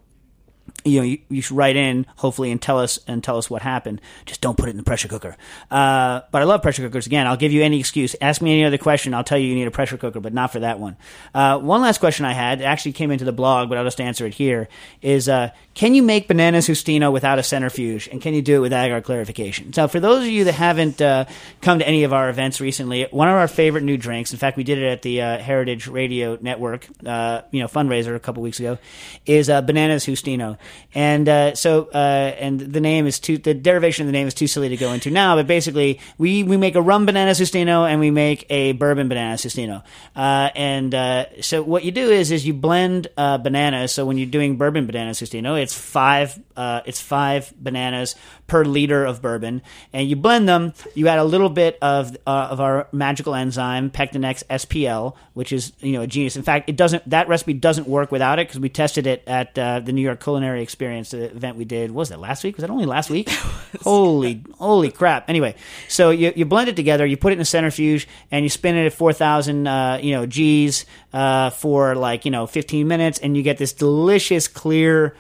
you know, you, you should write in hopefully and tell us and tell us what happened. Just don't put it in the pressure cooker. Uh, but I love pressure cookers. Again, I'll give you any excuse. Ask me any other question. I'll tell you you need a pressure cooker, but not for that one. Uh, one last question I had actually came into the blog, but I'll just answer it here. Is uh, can you make bananas Justino without a centrifuge, and can you do it with agar clarification? So, for those of you that haven't uh, come to any of our events recently, one of our favorite new drinks. In fact, we did it at the uh, Heritage Radio Network, uh, you know, fundraiser a couple weeks ago. Is bananas Justino, and uh, so uh, and the name is too the derivation of the name is too silly to go into now. But basically, we we make a rum banana Justino and we make a bourbon banana Justino. Uh, and uh, so what you do is is you blend uh, bananas. So when you're doing bourbon banana Justino, it's five uh, it's five bananas per liter of bourbon, and you blend them. You add a little bit of of our magical enzyme Pectinex SPL, which is you know a genius. In fact, it doesn't that recipe doesn't work without it because we tested it at the New York Culinary experience, the event we did. Was that last week? Was that only last (laughs) week? holy, holy crap! Anyway, so you, you blend it together, you put it in a centrifuge, and you spin it at four thousand, uh, you know, G's uh, for like you know fifteen minutes, and you get this delicious clear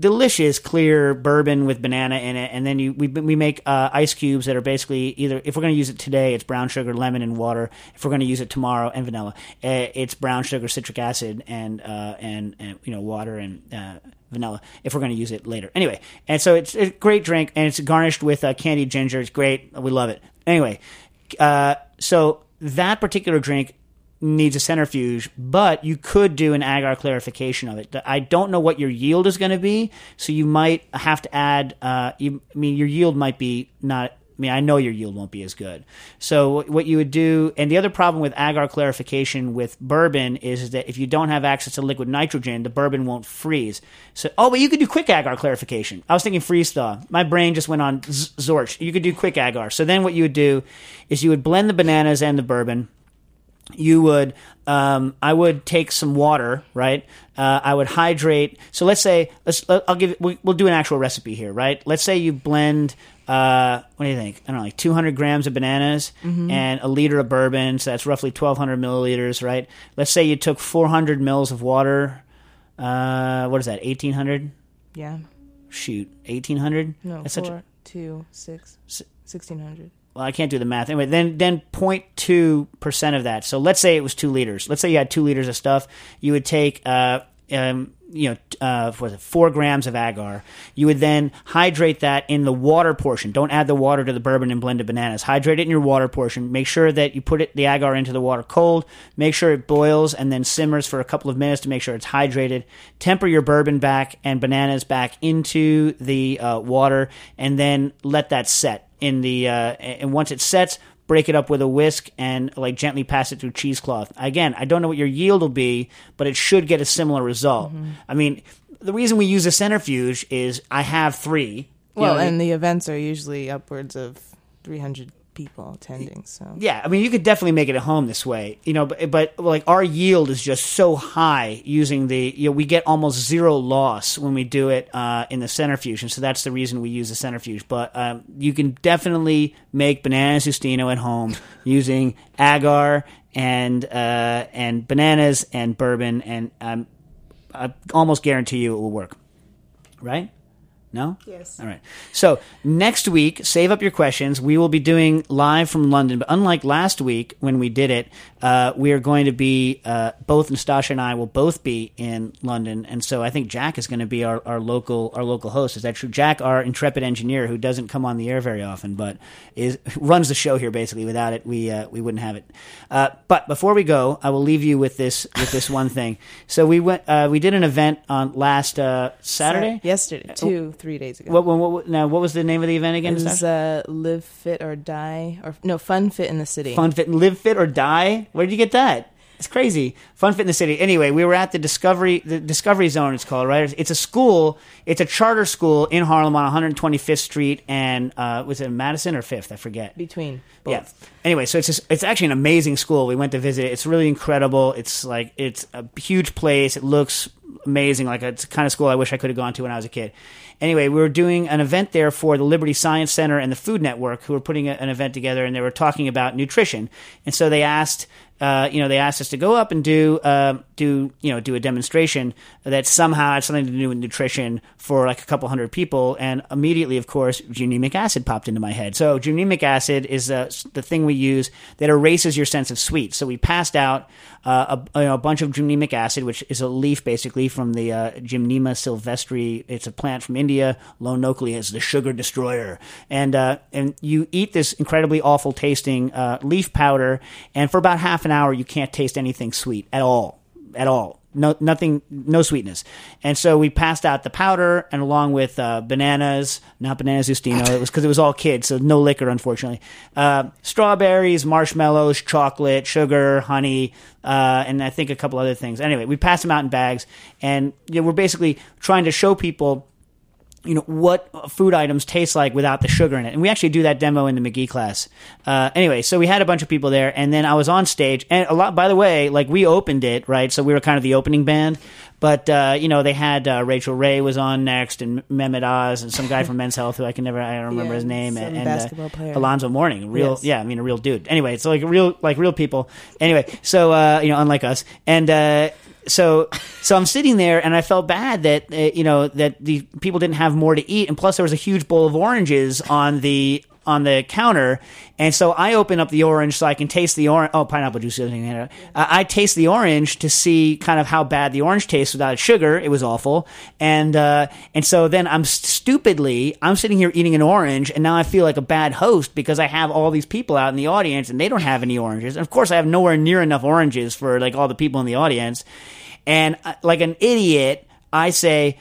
delicious clear bourbon with banana in it. And then you we, we make uh, ice cubes that are basically either if we're going to use it today it's brown sugar lemon and water. If we're going to use it tomorrow and vanilla uh, it's brown sugar citric acid and uh, and, and you know water and uh, vanilla if we're going to use it later. Anyway and so it's a great drink and it's garnished with uh, candied ginger. It's great. We love it. Anyway uh, so that particular drink needs a centrifuge, but you could do an agar clarification of it. I don't know what your yield is going to be, so you might have to add. Uh, you, I mean, your yield might be not. I mean, I know your yield won't be as good. So what you would do, and the other problem with agar clarification with bourbon is that if you don't have access to liquid nitrogen, the bourbon won't freeze. So, oh, but you could do quick agar clarification. I was thinking freeze thaw. My brain just went on Zorch. You could do quick agar. So then what you would do is you would blend the bananas and the bourbon you would um, I would take some water, right? Uh, I would hydrate. So let's say let's I'll give we, we'll do an actual recipe here, right? Let's say you blend. Uh, what do you think? I don't know, like 200 grams of bananas and a liter of bourbon. So that's roughly 1,200 milliliters, right? Let's say you took 400 mils of water. Uh, what is that? 1,800? Yeah. Shoot, 1,800? No, That's such a- four, two, six, sixteen hundred. Well, I can't do the math. Anyway, then then 0.2 percent of that. So let's say it was two liters. Let's say you had two liters of stuff. You would take, uh, um, you know, uh, was it four grams of agar? You would then hydrate that in the water portion. Don't add the water to the bourbon and blended bananas. Hydrate it in your water portion. Make sure that you put it the agar into the water cold. Make sure it boils and then simmers for a couple of minutes to make sure it's hydrated. Temper your bourbon back and bananas back into the uh, water, and then let that set in the. Uh, and once it sets, break it up with a whisk and like gently pass it through cheesecloth. Again, I don't know what your yield will be, but it should get a similar result. Mm-hmm. I mean, the reason we use a centrifuge is I have three. Well, know, and the events are usually upwards of three hundred people attending. So Yeah, I mean, you could definitely make it at home this way, you know. But, but like our yield is just so high using the, you know, we get almost zero loss when we do it uh, in the centrifuge, and so that's the reason we use the centrifuge. But um, you can definitely make banana Justino at home (laughs) using agar and uh, and bananas and bourbon, and um, I almost guarantee you it will work. Right? No? Yes. All right. So next week, save up your questions. We will be doing live from London, but unlike last week when we did it, uh, we are going to be uh, both Nastasha and I will both be in London, and so I think Jack is going to be our, our local our local host. Is that true? Jack, our intrepid engineer, who doesn't come on the air very often, but is (laughs) runs the show here basically. Without it, we uh, we wouldn't have it. Uh, but before we go, I will leave you with this with this one thing. So we went uh, we did an event on last uh, Saturday. yesterday, two, three days ago. What, what, what, now, what was the name of the event again? it was uh, live fit or die, or no, fun fit in the city. Fun Fit, Live Fit or Die. Where did you get that? It's crazy. Fun Fit in the City. Anyway, we were at the Discovery, the Discovery Zone. It's called right. It's a school. It's a charter school in Harlem on 125th Street and uh, was it Madison or Fifth? I forget. between both. Yeah. Anyway, so it's just, it's actually an amazing school. We went to visit it. It's really incredible. It's like it's a huge place. It looks amazing. Like it's the kind of school I wish I could have gone to when I was a kid. Anyway, we were doing an event there for the Liberty Science Center and the Food Network, who were putting a, an event together, and they were talking about nutrition. And so they asked, uh, you know, they asked us to go up and do, uh, do, you know, do a demonstration that somehow had something to do with nutrition for like a couple hundred people. And immediately, of course, gymnemic acid popped into my head. So gymnemic acid is uh, the thing we use that erases your sense of sweet. So we passed out uh, a, you know, a bunch of gymnemic acid, which is a leaf basically from the uh, Gymnema sylvestre. It's a plant from India. Lone Oakley is the sugar destroyer, and uh, and you eat this incredibly awful tasting uh, leaf powder, and for about half hour you can't taste anything sweet at all, at all. No, nothing, no sweetness. And so we passed out the powder, and along with uh, bananas, not bananas Justino, it was because it was all kids, so no liquor, unfortunately. Uh, strawberries, marshmallows, chocolate, sugar, honey, uh, and I think a couple other things. Anyway, we passed them out in bags, and you know, we're basically trying to show people you know what food items taste like without the sugar in it and we actually do that demo in the mcgee class uh, anyway so we had a bunch of people there and then i was on stage and a lot by the way like we opened it right so we were kind of the opening band but uh, you know they had uh, Rachael Ray was on next, and Mehmet Oz, and some guy from (laughs) Men's Health who I can never I don't remember Yeah, his name, and, and basketball uh, player. Alonzo Mourning, real Yes. yeah, I mean a real dude. Anyway, it's like real like real people. Anyway, so uh, you know unlike us, and uh, so so I'm sitting there and I felt bad that uh, you know that the people didn't have more to eat, and plus there was a huge bowl of oranges on the on the counter, and so I open up the orange so I can taste the orange. Oh, pineapple juice. Uh, I taste the orange to see kind of how bad the orange tastes without sugar. It was awful, and uh, and so then I'm st- stupidly I'm sitting here eating an orange, and now I feel like a bad host because I have all these people out in the audience and they don't have any oranges. And of course, I have nowhere near enough oranges for like all the people in the audience, and uh, like an idiot, I say,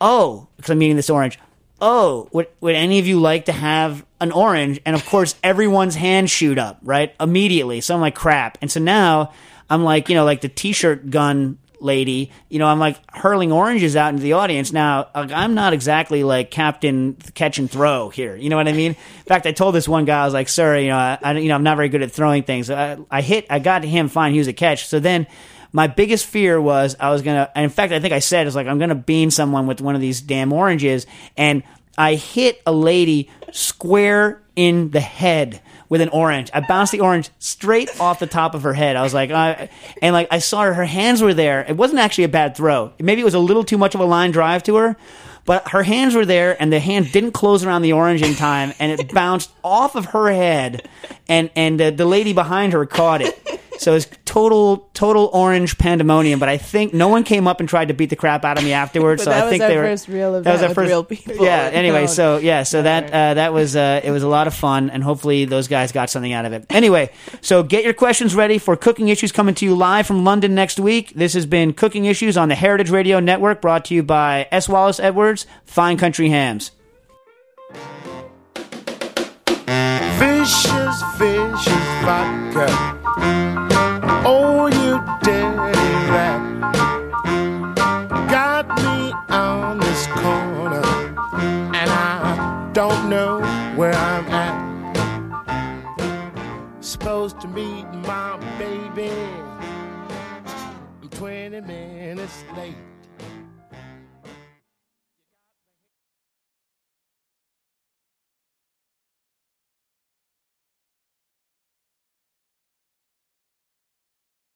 "Oh," because I'm eating this orange. Oh, would would any of you like to have an orange? And of course, everyone's hands shoot up right immediately. So I'm like, crap. And so now I'm like, you know, like the t-shirt gun lady. You know, I'm like hurling oranges out into the audience. Now I'm not exactly like Captain Catch and Throw here. You know what I mean? In fact, I told this one guy, I was like, sir, you know, I, I you know, I'm not very good at throwing things. I, I hit, I got him fine. He was a catch. So then my biggest fear was I was gonna. And in fact, I think I said it's like I'm gonna bean someone with one of these damn oranges, and I hit a lady square in the head with an orange. I bounced the orange straight off the top of her head. I was like, uh, and like I saw her, her hands were there. It wasn't actually a bad throw. Maybe it was a little too much of a line drive to her. But her hands were there, and the hand didn't close around the orange in time, and it bounced off of her head, and and uh, the lady behind her caught it. So it's total total orange pandemonium. But I think no one came up and tried to beat the crap out of me afterwards. But so that I was think our they were first real that was event our with first real people. Yeah. Anyway, No, so yeah, so that uh, that was uh, it was a lot of fun, and hopefully those guys got something out of it. Anyway, so get your questions ready for Cooking Issues coming to you live from London next week. This has been Cooking Issues on the Heritage Radio Network, brought to you by S. Wallace Edwards, Fine Country Hams. Vicious, vicious vodka. Oh, you dirty rat. Got me on this corner, and I don't know where I'm at. Supposed to meet my baby. I'm 20 minutes late.